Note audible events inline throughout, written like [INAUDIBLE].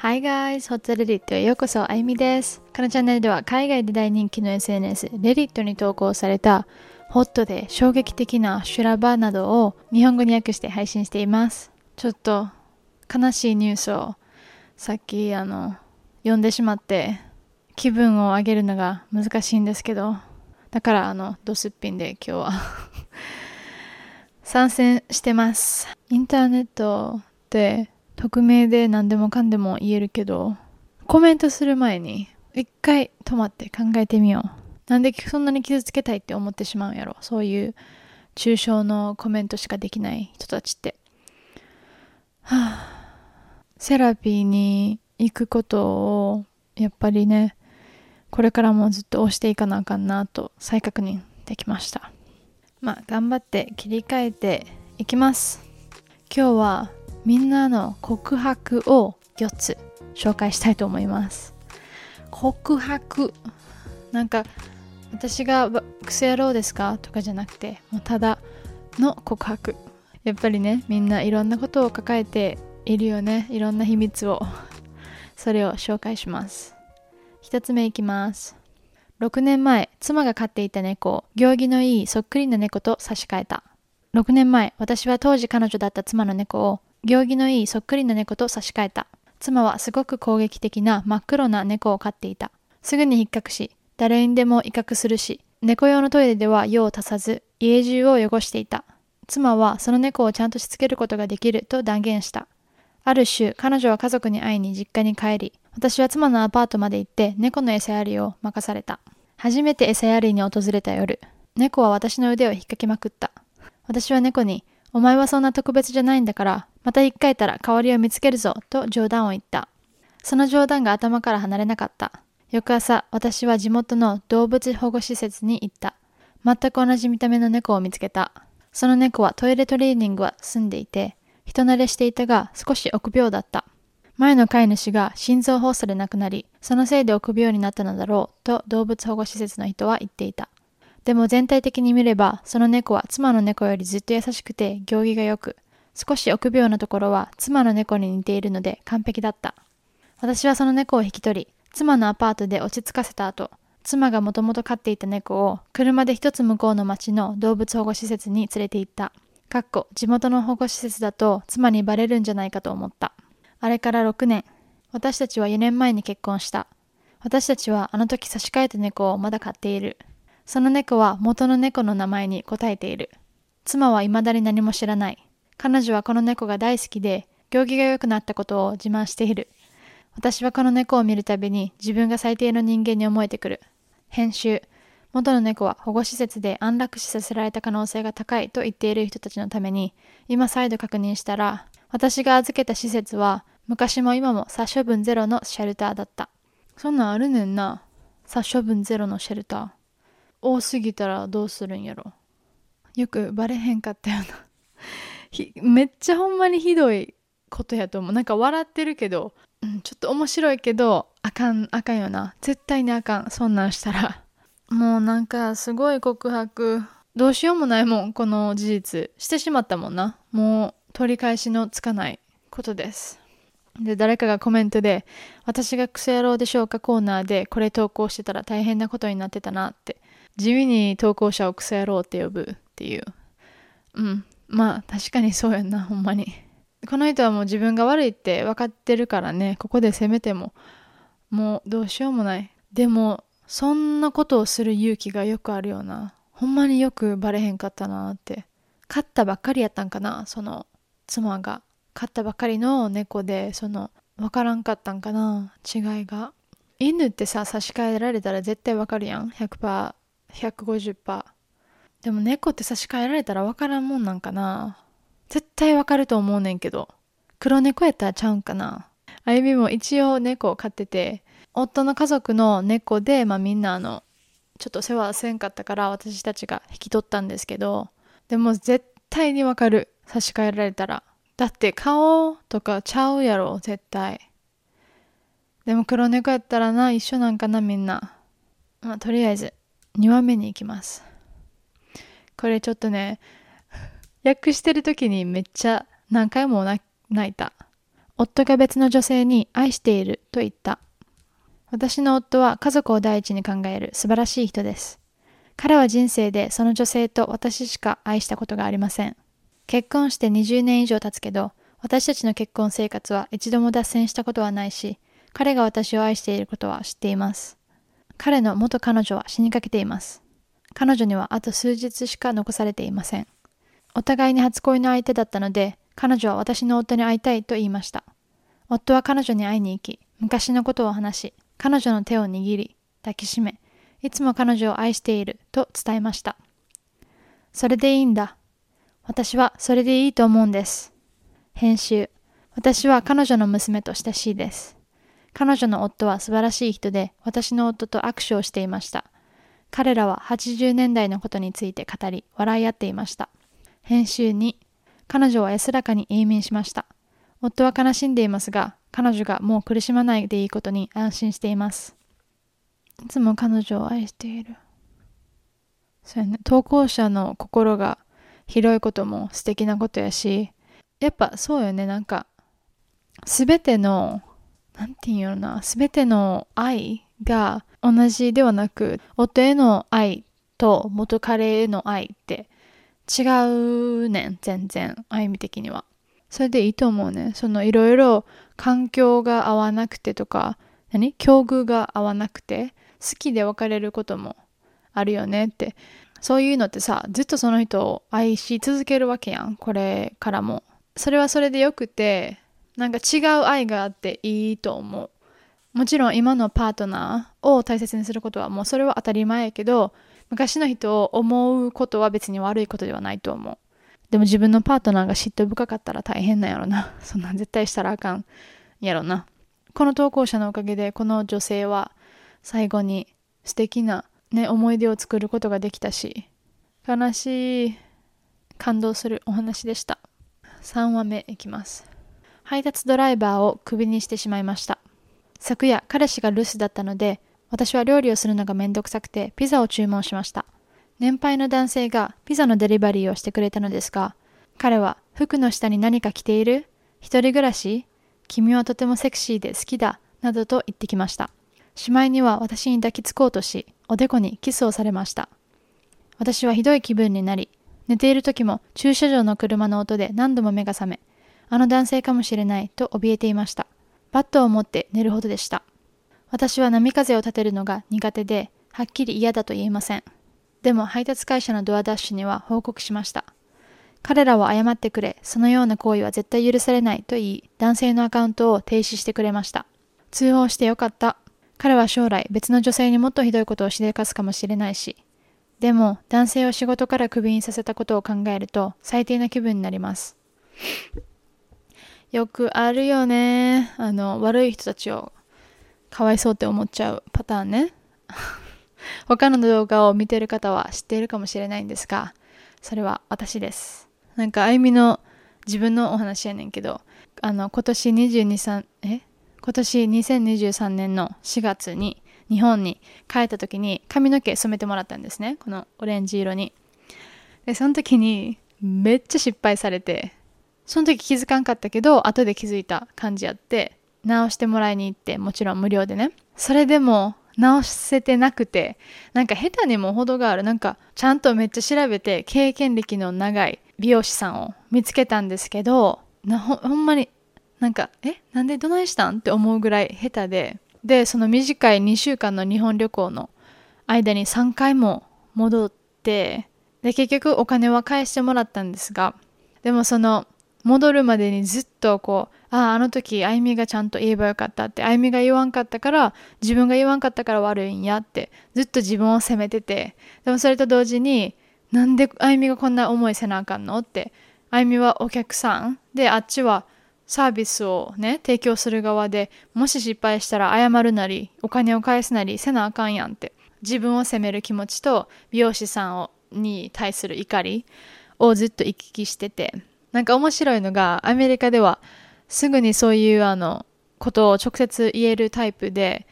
Hi guys! ホットレディットへようこそ、あゆみです。このチャンネルでは海外で大人気の SNS、レディットに投稿されたホットで衝撃的な修羅場などを日本語に訳して配信しています。ちょっと悲しいニュースをさっきあの読んでしまって気分を上げるのが難しいんですけど、だからあのドスッピンで今日は参戦してます。インターネットで匿名で何でもかんでも言えるけど、コメントする前に一回止まって考えてみよう。なんでそんなに傷つけたいって思ってしまうんやろ。そういう抽象のコメントしかできない人たちって。はあ、セラピーに行くことをやっぱりね、これからもずっと押していかなあかんなと再確認できました。まあ頑張って切り替えていきます。今日はみんなの告白を4つ紹介したいと思います。告白。なんか私がクソ野郎ですか？とかじゃなくて、もうただの告白。やっぱりね、みんないろんなことを抱えているよね。いろんな秘密を。それを紹介します。一つ目いきます。6年前、妻が飼っていた猫を行儀のいいそっくりな猫と差し替えた。6年前、私は当時彼女だった妻の猫を行儀のいいそっくりな猫と差し替えた。妻はすごく攻撃的な真っ黒な猫を飼っていた。すぐに引っかくし、誰にでも威嚇するし、猫用のトイレでは用を足さず、家中を汚していた。妻はその猫をちゃんとしつけることができると断言した。ある週、彼女は家族に会いに実家に帰り、私は妻のアパートまで行って猫の餌やりを任された。初めて餌やりに訪れた夜、猫は私の腕を引っかきまくった。私は猫に、お前はそんな特別じゃないんだから、また一回たら代わりを見つけるぞ、と冗談を言った。その冗談が頭から離れなかった。翌朝、私は地元の動物保護施設に行った。全く同じ見た目の猫を見つけた。その猫はトイレトレーニングは済んでいて、人慣れしていたが少し臆病だった。前の飼い主が心臓発作で亡くなり、そのせいで臆病になったのだろうと動物保護施設の人は言っていた。でも全体的に見れば、その猫は妻の猫よりずっと優しくて行儀が良く、少し臆病なところは妻の猫に似ているので完璧だった。私はその猫を引き取り、妻のアパートで落ち着かせた後、妻がもともと飼っていた猫を車で一つ向こうの町の動物保護施設に連れて行った。かっこ地元の保護施設だと妻にバレるんじゃないかと思った。あれから6年。私たちは4年前に結婚した。私たちはあの時差し替えた猫をまだ飼っている。その猫は元の猫の名前に答えている。妻は未だに何も知らない。彼女はこの猫が大好きで、行儀が良くなったことを自慢している。私はこの猫を見るたびに自分が最低の人間に思えてくる。編集。元の猫は保護施設で安楽死させられた可能性が高いと言っている人たちのために、今再度確認したら、私が預けた施設は昔も今も殺処分ゼロのシェルターだった。そんなんあるねんな。殺処分ゼロのシェルター。多すぎたらどうするんやろ。よくバレへんかったよな。[LAUGHS] めっちゃほんまにひどいことやと思う。なんか笑ってるけど、うん、ちょっと面白いけど、あかん、あかんよな。絶対にあかん。そんなんしたら。[LAUGHS] もうなんかすごい告白。どうしようもないもん、この事実。してしまったもんな。もう取り返しのつかないことです。で、誰かがコメントで、私がクソ野郎でしょうかコーナーでこれ投稿してたら大変なことになってたなって。地味に投稿者をクソ野郎って呼ぶっていう。うん。まあ確かにそうやんな、ほんまに。この人はもう自分が悪いって分かってるからね、ここで責めても、もうどうしようもない。でも、そんなことをする勇気がよくあるような。ほんまによくバレへんかったなって。飼ったばっかりやったんかな、その妻が。飼ったばっかりの猫で、その、わからんかったんかな、違いが。犬ってさ、差し替えられたら絶対わかるやん。100%、150%。でも猫って差し替えられたらわからんもんなんかな。絶対わかると思うねんけど。黒猫やったらちゃうんかな。あゆみも一応猫を飼ってて、夫の家族の猫で、まあみんなあの、ちょっと世話せんかったから私たちが引き取ったんですけど、でも絶対にわかる。差し替えられたら。だって顔とかちゃうやろ、絶対。でも黒猫やったらな、一緒なんかな、みんな。まあとりあえず、2話目に行きます。これちょっとね、訳してる時にめっちゃ何回も泣いた。夫が別の女性に愛していると言った。私の夫は家族を第一に考える素晴らしい人です。彼は人生でその女性と私しか愛したことがありません。結婚して20年以上経つけど、私たちの結婚生活は一度も脱線したことはないし、彼が私を愛していることは知っています。彼の元彼女は死にかけています。彼女にはあと数日しか残されていません。お互いに初恋の相手だったので、彼女は私の夫に会いたいと言いました。夫は彼女に会いに行き、昔のことを話し、彼女の手を握り、抱きしめ、いつも彼女を愛していると伝えました。それでいいんだ。私はそれでいいと思うんです。編集。私は彼女の娘と親しいです。彼女の夫は素晴らしい人で、私の夫と握手をしていました。彼らは80年代のことについて語り、笑い合っていました。編集2。彼女は安らかに永眠しました。夫は悲しんでいますが、彼女がもう苦しまないでいいことに安心しています。いつも彼女を愛している。そうやね。投稿者の心が広いことも素敵なことやし、やっぱそうよね。なんか、すべてのなんて言うのな、すべての愛が同じではなく、夫への愛と元彼への愛って違うねん、全然、歩み的には。それでいいと思うね。そのいろいろ環境が合わなくてとか、何？境遇が合わなくて、好きで別れることもあるよねって。そういうのってさ、ずっとその人を愛し続けるわけやん。これからも。それはそれでよくて、なんか違う愛があっていいと思う。もちろん今のパートナーを大切にすることはもうそれは当たり前やけど、昔の人を思うことは別に悪いことではないと思う。でも自分のパートナーが嫉妬深かったら大変なんやろな。[LAUGHS] そんなん絶対したらあかんやろな。この投稿者のおかげでこの女性は最後に素敵なね、思い出を作ることができたし、悲しい、感動するお話でした。3話目いきます。配達ドライバーをクビにしてしまいました。昨夜、彼氏が留守だったので、私は料理をするのがめんどくさくて、ピザを注文しました。年配の男性がピザのデリバリーをしてくれたのですが、彼は服の下に何か着ている？一人暮らし？君はとてもセクシーで好きだ？などと言ってきました。しまいには私に抱きつこうとし、おでこにキスをされました。私はひどい気分になり、寝ている時も駐車場の車の音で何度も目が覚め、あの男性かもしれないと怯えていました。バットを持って寝るほどでした。私は波風を立てるのが苦手で、はっきり嫌だと言えません。でも配達会社のドアダッシュには報告しました。彼らは謝ってくれ、そのような行為は絶対許されないと言い、男性のアカウントを停止してくれました。通報してよかった。彼は将来別の女性にもっとひどいことをしでかすかもしれないし。でも男性を仕事からクビにさせたことを考えると最低な気分になります。よくあるよね。あの、悪い人たちをかわいそうって思っちゃうパターンね。[LAUGHS] 他の動画を見てる方は知っているかもしれないんですが、それは私です。なんか、あゆみの自分のお話やねんけど、あの、今年22、3、え？今年2023年の4月に日本に帰った時に髪の毛染めてもらったんですね。このオレンジ色に。で、その時にめっちゃ失敗されて、その時気づかんかったけど、後で気づいた感じやって、直してもらいに行って、もちろん無料でね。それでも、直せてなくて、なんか下手にも程がある。なんか、ちゃんとめっちゃ調べて、経験歴の長い美容師さんを見つけたんですけど、なほほんまに、なんか、え？なんでどないしたん？って思うぐらい下手で、で、その短い2週間の日本旅行の間に3回も戻って、で、結局お金は返してもらったんですが、でもその戻るまでにずっとこう、ああ、あの時、あゆみがちゃんと言えばよかったって、あゆみが言わんかったから、自分が言わんかったから悪いんやって、ずっと自分を責めてて、でもそれと同時に、なんであゆみがこんな思いせなあかんのって、あゆみはお客さんで、あっちはサービスをね、提供する側で、もし失敗したら謝るなり、お金を返すなりせなあかんやんって、自分を責める気持ちと、美容師さんをに対する怒りをずっと行き来してて、なんか面白いのが、アメリカではすぐにそういうあの、ことを直接言えるタイプで、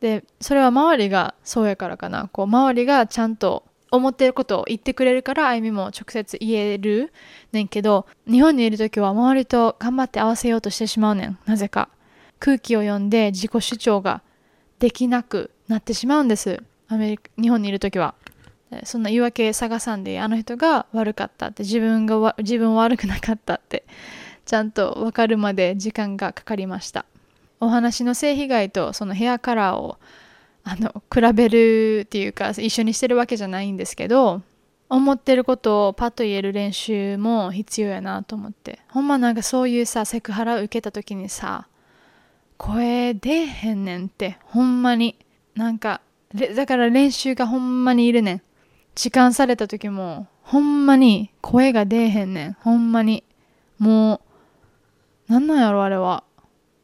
で、それは周りがそうやからかな。こう、周りがちゃんと思ってることを言ってくれるからあゆみも直接言えるねんけど日本にいる時は周りと頑張って合わせようとしてしまうねん。なぜか。空気を読んで自己主張ができなくなってしまうんです。アメリカ日本にいる時は。そんな言い訳探さんであの人が悪かったって自分が [LAUGHS] 自分悪くなかったってちゃんと分かるまで時間がかかりました。お話の性被害とそのヘアカラーをあの比べるっていうか一緒にしてるわけじゃないんですけど思ってることをパッと言える練習も必要やなと思って。ほんまなんかそういうさセクハラを受けた時にさ声出えへんねんってほんまに。なんかだから練習がほんまにいるねん。時間された時もほんまに声が出えへんねんほんまにもうなんなんやろあれは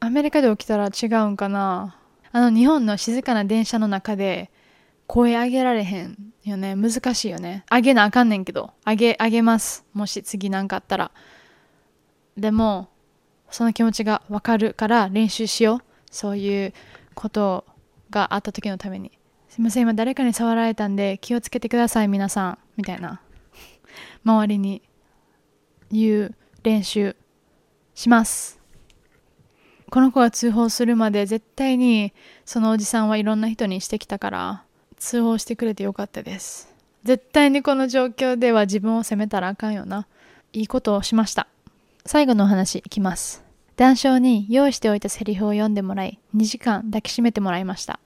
アメリカで起きたら違うんかなあの日本の静かな電車の中で声上げられへんよね。難しいよね。上げなあかんねんけど、上げ、上げます。もし次なんかあったら。でも、その気持ちがわかるから練習しよう。そういうことがあった時のために。すいません、今誰かに触られたんで気をつけてください、皆さん。みたいな。周りに言う練習します。この子が通報するまで絶対にそのおじさんはいろんな人にしてきたから通報してくれてよかったです絶対にこの状況では自分を責めたらあかんよないいことをしました最後のお話いきます談笑に用意しておいたセリフを読んでもらい2時間抱きしめてもらいました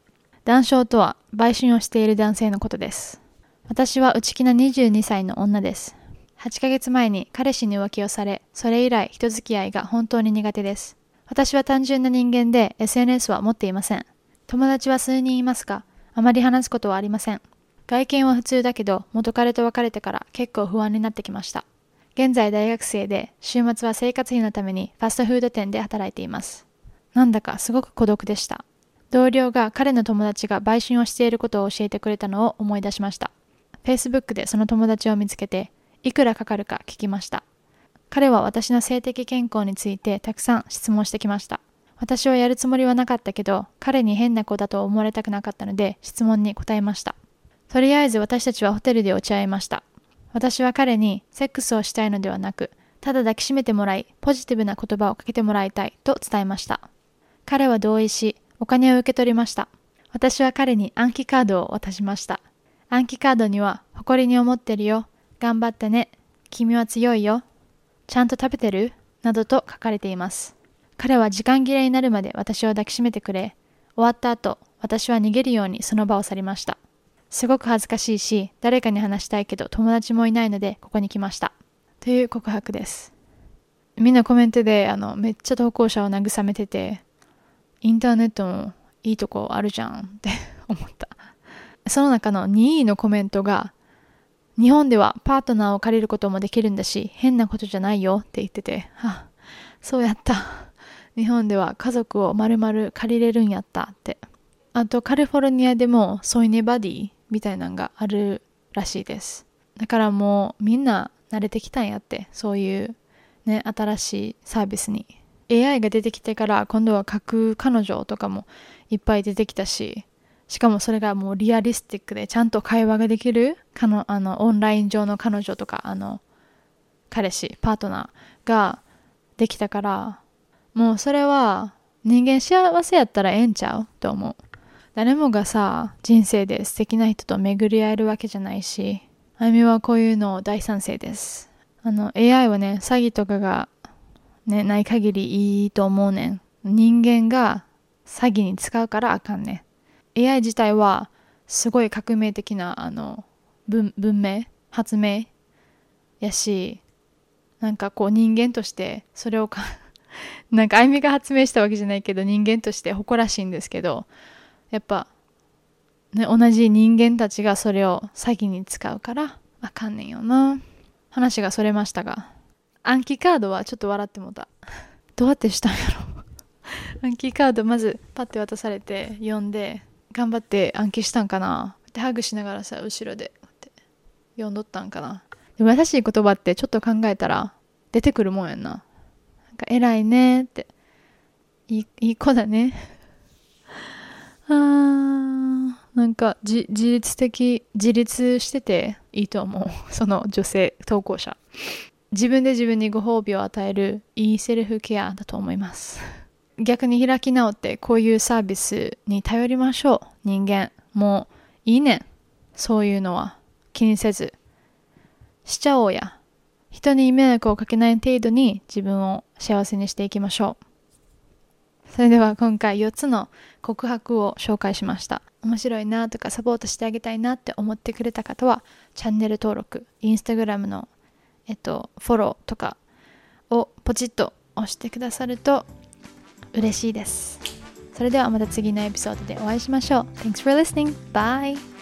談笑とは売春をしている男性のことです私は内気な22歳の女です8ヶ月前に彼氏に浮気をされそれ以来人付き合いが本当に苦手です私は単純な人間で SNS は持っていません。友達は数人いますが、あまり話すことはありません。外見は普通だけど、元彼と別れてから結構不安になってきました。現在大学生で、週末は生活費のためにファストフード店で働いています。なんだかすごく孤独でした。同僚が彼の友達が売春をしていることを教えてくれたのを思い出しました。Facebook でその友達を見つけて、いくらかかるか聞きました。彼は私の性的健康についてたくさん質問してきました。私はやるつもりはなかったけど、彼に変な子だと思われたくなかったので、質問に答えました。とりあえず私たちはホテルで落ち合いました。私は彼にセックスをしたいのではなく、ただ抱きしめてもらい、ポジティブな言葉をかけてもらいたいと伝えました。彼は同意し、お金を受け取りました。私は彼に暗記カードを渡しました。暗記カードには、誇りに思ってるよ。頑張ってね。君は強いよ。ちゃんと食べてる？などと書かれています。彼は時間切れになるまで私を抱きしめてくれ、終わった後、私は逃げるようにその場を去りました。すごく恥ずかしいし、誰かに話したいけど友達もいないのでここに来ました。という告白です。みんなコメントであのめっちゃ投稿者を慰めてて、インターネットもいいとこあるじゃんって思った。[LAUGHS] その中の2位のコメントが、日本ではパートナーを借りることもできるんだし、変なことじゃないよって言ってて、あ、そうやった。[LAUGHS] 日本では家族を丸々借りれるんやったって。あとカリフォルニアでもソイネバディみたいなのがあるらしいです。だからもうみんな慣れてきたんやって、そういうね、新しいサービスに。AI が出てきてから今度は架空彼女とかもいっぱい出てきたし、しかもそれがもうリアリスティックでちゃんと会話ができるかのあのオンライン上の彼女とかあの彼氏パートナーができたからもうそれは人間幸せやったらええんちゃうと思う。誰もがさ人生で素敵な人と巡り合えるわけじゃないしあゆみはこういうの大賛成です。あの AI はね詐欺とかがねない限りいいと思うねん。人間が詐欺に使うからあかんねん。AI 自体はすごい革命的なあの文明発明やしなんかこう人間としてそれをか [LAUGHS] なんかあゆみが発明したわけじゃないけど人間として誇らしいんですけどやっぱ、ね、同じ人間たちがそれを詐欺に使うからあかんねんよな。話がそれましたが。暗記カードはちょっと笑ってもた。どうやってしたんやろ。暗記カードまずパッて渡されて読んで頑張って暗記したんかな。ってハグしながらさ後ろでって読んどったんかな。でも優しい言葉ってちょっと考えたら出てくるもんやんな。なんか偉いねって。いいいい子だね。あーなんか自立的自立してていいと思う。その女性投稿者。自分で自分にご褒美を与えるいいセルフケアだと思います。逆に開き直ってこういうサービスに頼りましょう。人間もういいね。んそういうのは気にせず。しちゃおうや。人に迷惑をかけない程度に自分を幸せにしていきましょう。それでは今回4つの告白を紹介しました。面白いなとかサポートしてあげたいなって思ってくれた方はチャンネル登録インスタグラムのえっとフォローとかをポチッと押してくださると嬉しいですそれではまた次のエピソードでお会いしましょう Thanks for listening. Bye!